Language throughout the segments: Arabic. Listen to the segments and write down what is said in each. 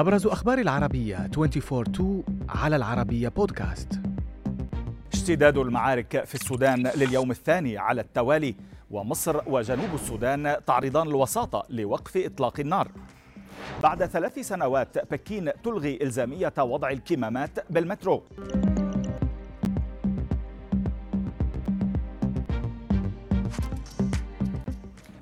أبرز أخبار العربية 24-2 على العربية بودكاست. اشتداد المعارك في السودان لليوم الثاني على التوالي ومصر وجنوب السودان تعرضان الوساطة لوقف إطلاق النار. بعد ثلاث سنوات بكين تلغي إلزامية وضع الكمامات بالمترو.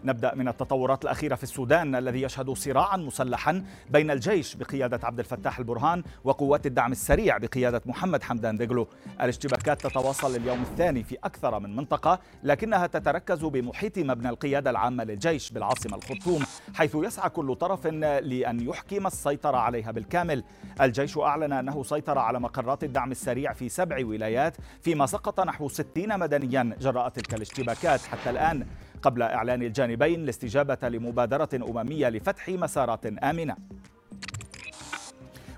نبدأ من التطورات الأخيرة في السودان الذي يشهد صراعا مسلحا بين الجيش بقيادة عبد الفتاح البرهان وقوات الدعم السريع بقيادة محمد حمدان دجلو الاشتباكات تتواصل اليوم الثاني في أكثر من منطقة لكنها تتركز بمحيط مبنى القيادة العامة للجيش بالعاصمة الخرطوم حيث يسعى كل طرف لأن يحكم السيطرة عليها بالكامل. الجيش أعلن أنه سيطر على مقرات الدعم السريع في سبع ولايات فيما سقط نحو 60 مدنيا جراء تلك الاشتباكات. حتى الآن قبل إعلان الجانبين الاستجابة لمبادرة أممية لفتح مسارات آمنة.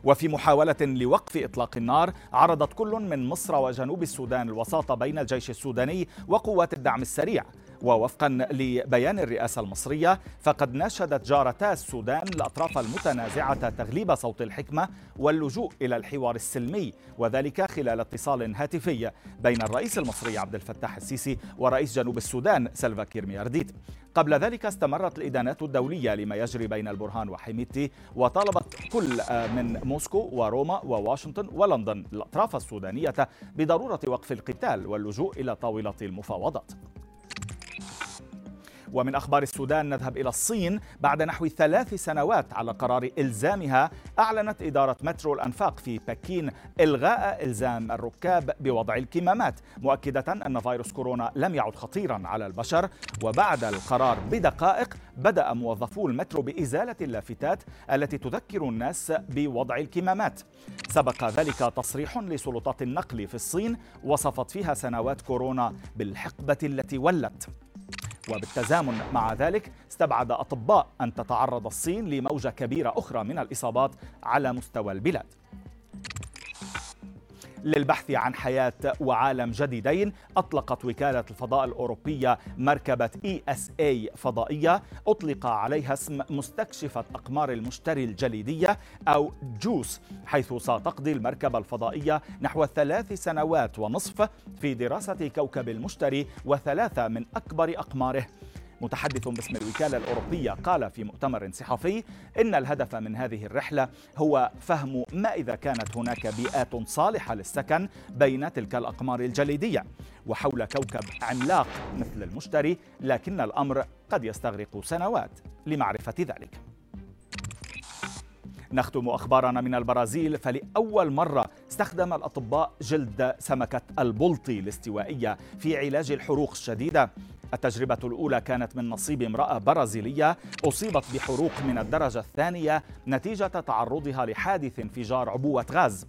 وفي محاولة لوقف إطلاق النار عرضت كل من مصر وجنوب السودان الوساطة بين الجيش السوداني وقوات الدعم السريع. ووفقا لبيان الرئاسة المصرية فقد ناشدت جارتا السودان الأطراف المتنازعة تغليب صوت الحكمة واللجوء إلى الحوار السلمي وذلك خلال اتصال هاتفي بين الرئيس المصري عبد الفتاح السيسي ورئيس جنوب السودان سلفا كير ميارديت قبل ذلك استمرت الإدانات الدولية لما يجري بين البرهان وحميتي وطالبت كل من موسكو وروما وواشنطن ولندن الأطراف السودانية بضرورة وقف القتال واللجوء إلى طاولة المفاوضات. ومن أخبار السودان نذهب إلى الصين بعد نحو ثلاث سنوات على قرار إلزامها أعلنت إدارة مترو الأنفاق في بكين إلغاء إلزام الركاب بوضع الكمامات مؤكدة أن فيروس كورونا لم يعد خطيرا على البشر. وبعد القرار بدقائق بدأ موظفو المترو بإزالة اللافتات التي تذكر الناس بوضع الكمامات. سبق ذلك تصريح لسلطات النقل في الصين وصفت فيها سنوات كورونا بالحقبة التي ولت. وبالتزامن مع ذلك استبعد أطباء أن تتعرض الصين لموجة كبيرة أخرى من الإصابات على مستوى البلاد. للبحث عن حياة وعالم جديدين أطلقت وكالة الفضاء الأوروبية مركبة ESA فضائية أطلق عليها اسم مستكشفة أقمار المشتري الجليدية أو جوس حيث ستقضي المركبة الفضائية نحو ثلاث سنوات ونصف في دراسة كوكب المشتري وثلاثة من أكبر أقماره. متحدث باسم الوكالة الأوروبية قال في مؤتمر صحفي إن الهدف من هذه الرحلة هو فهم ما إذا كانت هناك بيئات صالحة للسكن بين تلك الأقمار الجليدية وحول كوكب عملاق مثل المشتري لكن الأمر قد يستغرق سنوات لمعرفة ذلك. نختم أخبارنا من البرازيل فلأول مرة استخدم الأطباء جلد سمكة البلطي الاستوائية في علاج الحروق الشديدة. التجربة الأولى كانت من نصيب امرأة برازيلية أصيبت بحروق من الدرجة الثانية نتيجة تعرضها لحادث انفجار عبوة غاز.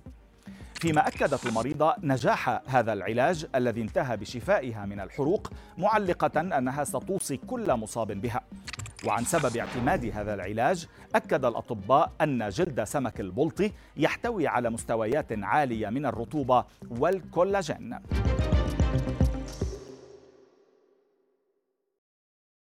فيما أكدت المريضة نجاح هذا العلاج الذي انتهى بشفائها من الحروق معلقة أنها ستوصي كل مصاب بها. وعن سبب اعتماد هذا العلاج أكد الأطباء أن جلد سمك البلطي يحتوي على مستويات عالية من الرطوبة والكولاجين.